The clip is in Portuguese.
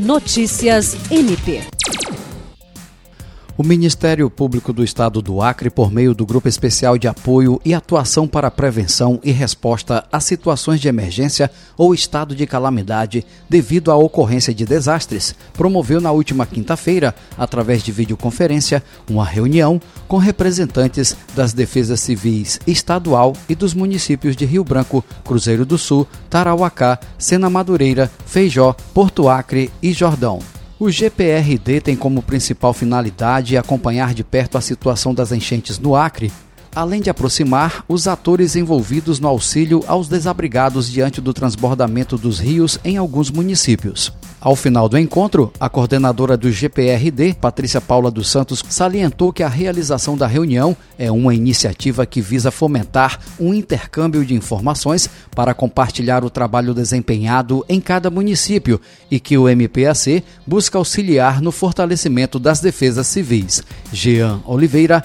Notícias MP. O Ministério Público do Estado do Acre, por meio do Grupo Especial de Apoio e Atuação para Prevenção e Resposta a Situações de Emergência ou Estado de Calamidade devido à ocorrência de desastres, promoveu na última quinta-feira, através de videoconferência, uma reunião com representantes das defesas civis estadual e dos municípios de Rio Branco, Cruzeiro do Sul, Tarauacá, Sena Madureira, Feijó, Porto Acre e Jordão. O GPRD tem como principal finalidade acompanhar de perto a situação das enchentes no Acre, além de aproximar os atores envolvidos no auxílio aos desabrigados diante do transbordamento dos rios em alguns municípios. Ao final do encontro, a coordenadora do GPRD, Patrícia Paula dos Santos, salientou que a realização da reunião é uma iniciativa que visa fomentar um intercâmbio de informações para compartilhar o trabalho desempenhado em cada município e que o MPAC busca auxiliar no fortalecimento das defesas civis. Jean Oliveira,